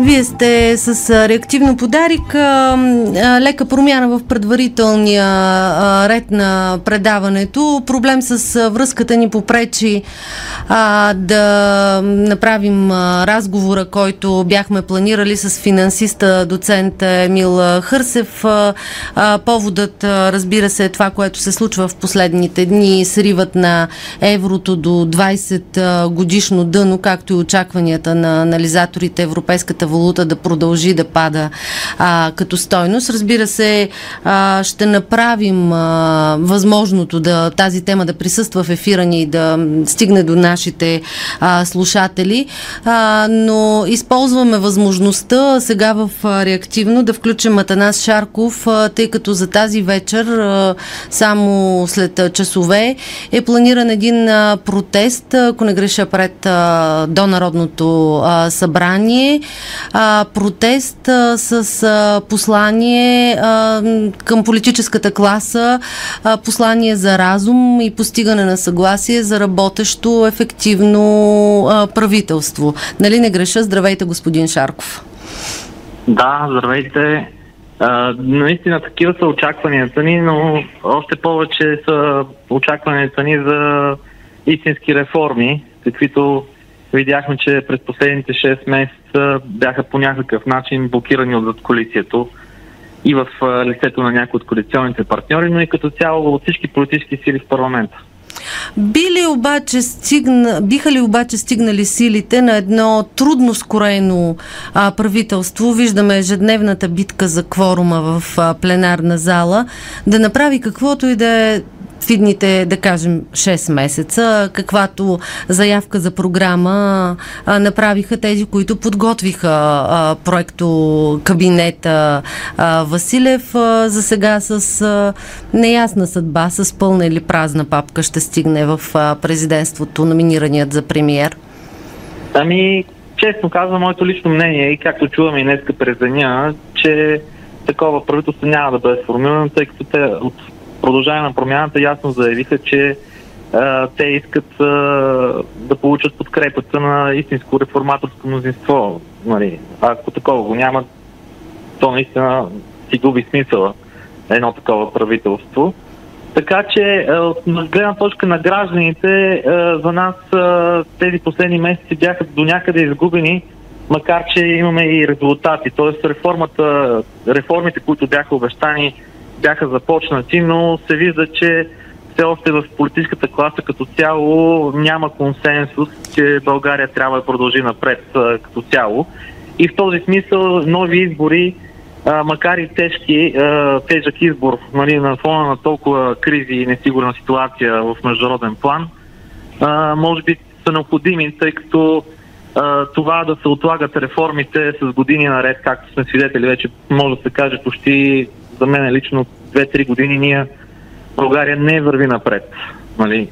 Вие сте с реактивно подарик. Лека промяна в предварителния ред на предаването. Проблем с връзката ни попречи да направим разговора, който бяхме планирали с финансиста доцент Емил Хърсев. Поводът, разбира се, е това, което се случва в последните дни. Сриват на еврото до 20 годишно дъно, както и очакванията на анализаторите Европейската валута да продължи да пада а, като стойност. Разбира се, а, ще направим а, възможното да тази тема да присъства в ефира ни и да стигне до нашите а, слушатели, а, но използваме възможността сега в а, реактивно да включим Атанас Шарков, а, тъй като за тази вечер, а, само след а, часове, е планиран един а, протест, ако не греша пред а, до Народното а, събрание а, протест а, с а, послание а, към политическата класа, а, послание за разум и постигане на съгласие за работещо ефективно а, правителство. Нали не греша? Здравейте, господин Шарков. Да, здравейте. А, наистина такива са очакванията ни, но още повече са очакванията ни за истински реформи, каквито видяхме, че през последните 6 месеца бяха по някакъв начин блокирани от коалицията и в лицето на някои от коалиционните партньори, но и като цяло от всички политически сили в парламента. Би ли обаче стигна, биха ли обаче стигнали силите на едно трудно скорено а, правителство, виждаме ежедневната битка за кворума в а, пленарна зала, да направи каквото и да е в идните, да кажем, 6 месеца, каквато заявка за програма а, направиха тези, които подготвиха а, проекто кабинета а, Василев. А, за сега с а, неясна съдба, с пълна или празна папка ще стигне в а, президентството номинираният за премиер? Ами, честно казвам, моето лично мнение и както чуваме и днеска през деня, че такова правителство няма да бъде сформирано, тъй като те от продължаване на промяната ясно заявиха, че а, те искат а, да получат подкрепата на истинско реформаторско мнозинство. Нали, ако такова го няма, то наистина си губи смисъла едно такова правителство. Така че от гледна точка на гражданите, за нас тези последни месеци бяха до някъде изгубени, макар че имаме и резултати. Тоест реформата, реформите, които бяха обещани, бяха започнати, но се вижда, че все още в политическата класа като цяло няма консенсус, че България трябва да продължи напред като цяло. И в този смисъл нови избори, макар и тежки, тежък избор нали, на фона на толкова кризи и несигурна ситуация в международен план, може би са необходими, тъй като това да се отлагат реформите с години наред, както сме свидетели вече, може да се каже почти за мен лично 2-3 години ние България не върви напред. Нали?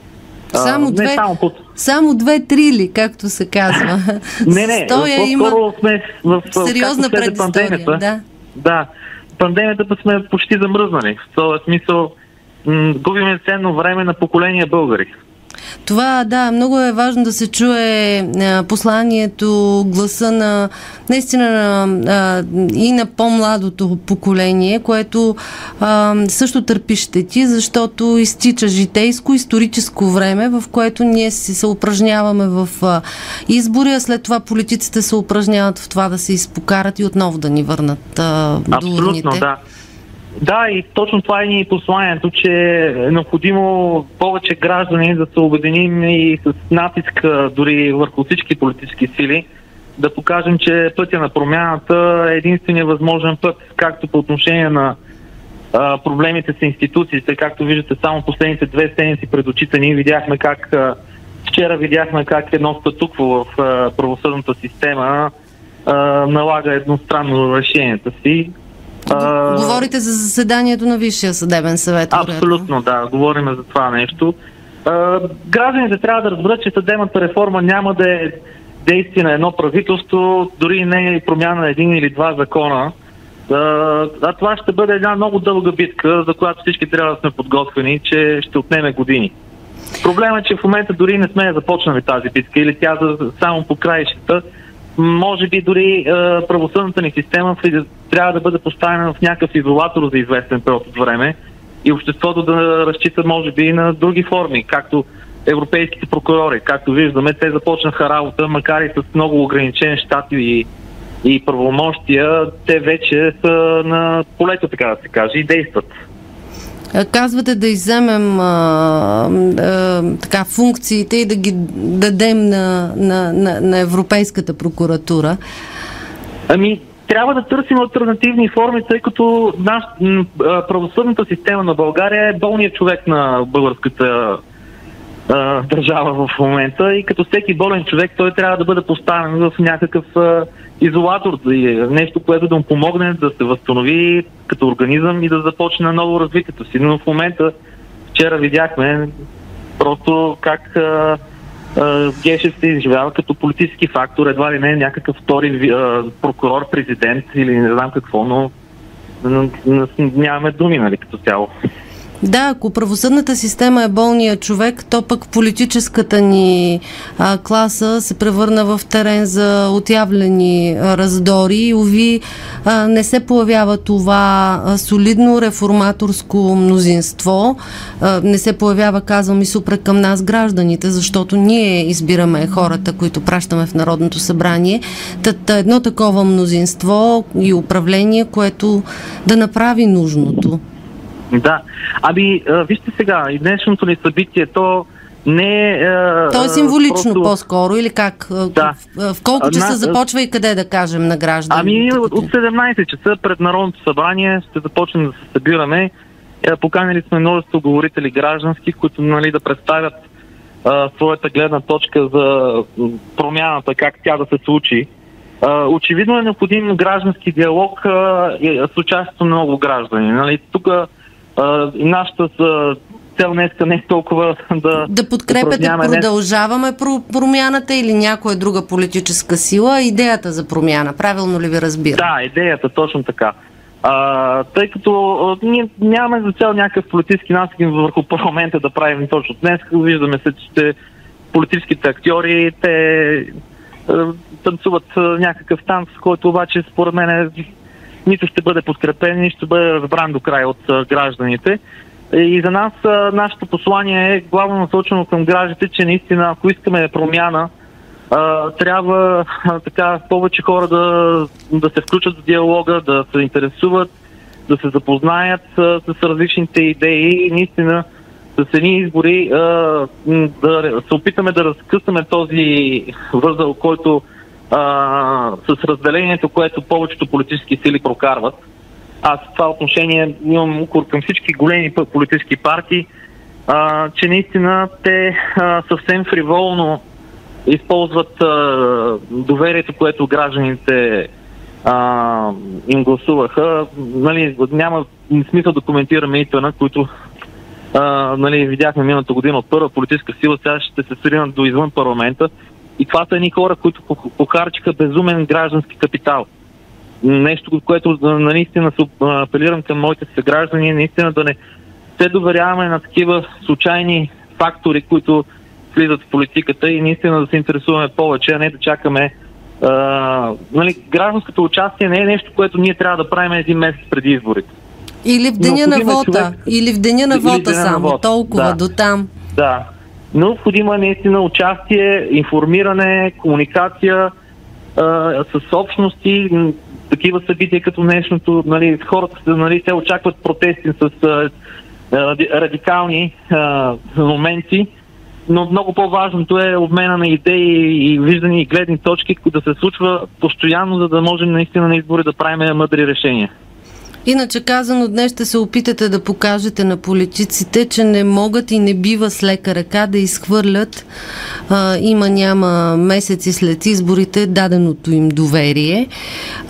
Само, две, не само, под... само две-три ли, както се казва? не, не, Стоя има сме в, сериозна предистория. Да. да, пандемията път сме почти замръзнали. В този смисъл м- губиме ценно време на поколения българи. Това, да, много е важно да се чуе а, посланието, гласа на наистина на, а, и на по-младото поколение, което а, също търпи щети, защото изтича житейско, историческо време, в което ние си се упражняваме в а, избори, а след това политиците се упражняват в това да се изпокарат и отново да ни върнат а, Абсолютно, да. Да, и точно това е ни посланието, че е необходимо повече граждани да се обединим и с натиск дори върху всички политически сили, да покажем, че пътя на промяната е единствения възможен път, както по отношение на а, проблемите с институциите, както виждате само последните две седмици пред очите ни видяхме как а, вчера видяхме как едно статукво в а, правосъдната система а, налага едностранно решенията си, а, Говорите за заседанието на Висшия съдебен съвет. Абсолютно, да. Говорим за това нещо. А, гражданите трябва да разберат, че съдебната реформа няма да е действие на едно правителство, дори не е промяна на един или два закона. а, това ще бъде една много дълга битка, за която всички трябва да сме подготвени, че ще отнеме години. Проблемът е, че в момента дори не сме започнали тази битка или тя за, само по краищата. Може би дори е, правосъдната ни система трябва да бъде поставена в някакъв изолатор за известен период от време и обществото да разчита може би на други форми, както европейските прокурори. Както виждаме, те започнаха работа, макар и с много ограничен щат и, и правомощия, те вече са на полето, така да се каже, и действат. Казвате да иземем а, а, така, функциите и да ги дадем на, на, на, на Европейската прокуратура. Ами, трябва да търсим альтернативни форми, тъй като наш, правосъдната система на България е болният човек на българската държава в момента и като всеки болен човек той трябва да бъде поставен в някакъв изолатор, нещо, което да му помогне да се възстанови като организъм и да започне ново развитието си. Но в момента, вчера видяхме просто как а, Гешев се изживява като политически фактор, едва ли не някакъв втори прокурор, президент или не знам какво, но нямаме думи, нали, като цяло. Да, ако правосъдната система е болния човек, то пък политическата ни а, класа се превърна в терен за отявлени а, раздори и уви а, не се появява това а, солидно реформаторско мнозинство, а, не се появява, казвам и супрек към нас гражданите, защото ние избираме хората, които пращаме в Народното събрание. Тът, едно такова мнозинство и управление, което да направи нужното. Да. Ами, вижте сега, и днешното ни събитие, то не е... То е символично просто... по-скоро или как? Да. В, в колко часа на... започва и къде да кажем на гражданите? Ами от 17 часа пред Народното събрание ще започнем да се събираме. Е, поканили сме множество говорители граждански, които нали, да представят а, своята гледна точка за промяната, как тя да се случи. А, очевидно е необходим граждански диалог а, с участието на много граждани. Нали, тук и нашата цел днеска не е толкова да. Да подкрепяте, продължаваме промяната или някоя друга политическа сила, идеята за промяна. Правилно ли ви разбира? Да, идеята, точно така. А, тъй като ние нямаме за цел някакъв политически насък върху парламента да правим точно днес. Виждаме се, че политическите актьори, те танцуват някакъв танц, който обаче според мен е нито ще бъде подкрепен, нито ще бъде разбран до край от гражданите. И за нас нашето послание е главно насочено към гражданите, че наистина, ако искаме промяна, трябва така повече хора да, да се включат в диалога, да се интересуват, да се запознаят с различните идеи и наистина с едни избори да се опитаме да разкъсаме този възъл, който а, с разделението, което повечето политически сили прокарват. Аз в това отношение имам укор към всички големи политически партии, а, че наистина те а, съвсем фриволно използват а, доверието, което гражданите а, им гласуваха. Нали, няма смисъл да коментираме ИТН, които а, нали, видяхме миналата година от първа политическа сила, сега ще се сринат до извън парламента и това са едни хора, които похарчиха безумен граждански капитал. Нещо, което наистина се апелирам към моите съграждани, наистина да не се доверяваме на такива случайни фактори, които влизат в политиката и наистина да се интересуваме повече, а не да чакаме. А, нали, гражданското участие не е нещо, което ние трябва да правим един месец преди изборите. Или в деня на вота. Човек... Или в деня на вота само. На вота. Толкова да. до там. Да. Необходимо е наистина участие, информиране, комуникация а, с общности, такива събития като днешното. Нали, хората нали, те очакват протести с а, радикални а, моменти, но много по-важното е обмена на идеи и виждани и гледни точки, да се случва постоянно, за да можем наистина на избори да правим мъдри решения. Иначе казано, днес ще се опитате да покажете на политиците, че не могат и не бива с лека ръка да изхвърлят а, има няма месеци след изборите даденото им доверие.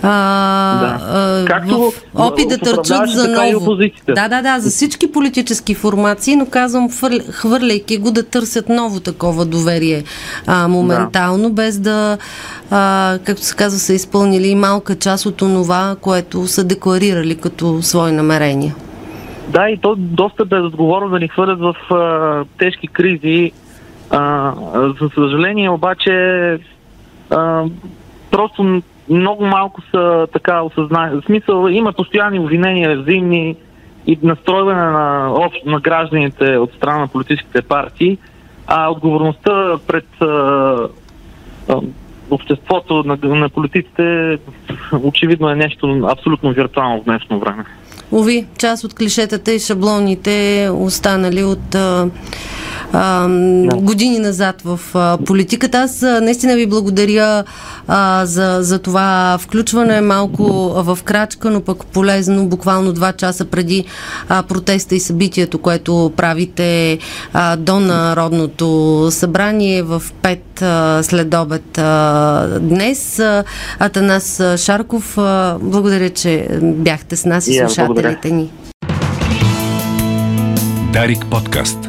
А, да. а, Както в опит да търчат за ново. Да, да, да, за всички политически формации, но казвам, хвърляйки го да търсят ново такова доверие а, моментално, да. без да, а, както се казва, са изпълнили и малка част от това, което са декларирали като свои намерения. Да, и то доста безотговорно да ни хвърлят в а, тежки кризи. За съжаление обаче а, просто много малко са така осъзнани. В смисъл има постоянни обвинения, взаимни и настройване на, общ, на гражданите от страна на политическите партии, а отговорността пред а, а, обществото на, на политиците очевидно е нещо абсолютно виртуално в днешно време. Ови, част от клишетата и шаблоните останали от а, а, години назад в а, политиката. Аз а, наистина ви благодаря а, за, за това включване малко в крачка, но пък полезно, буквално два часа преди а, протеста и събитието, което правите а, до Народното събрание в 5 а, след обед а, днес. А, Атанас Шарков, а, благодаря, че бяхте с нас и слушателите ни. Дарик подкаст.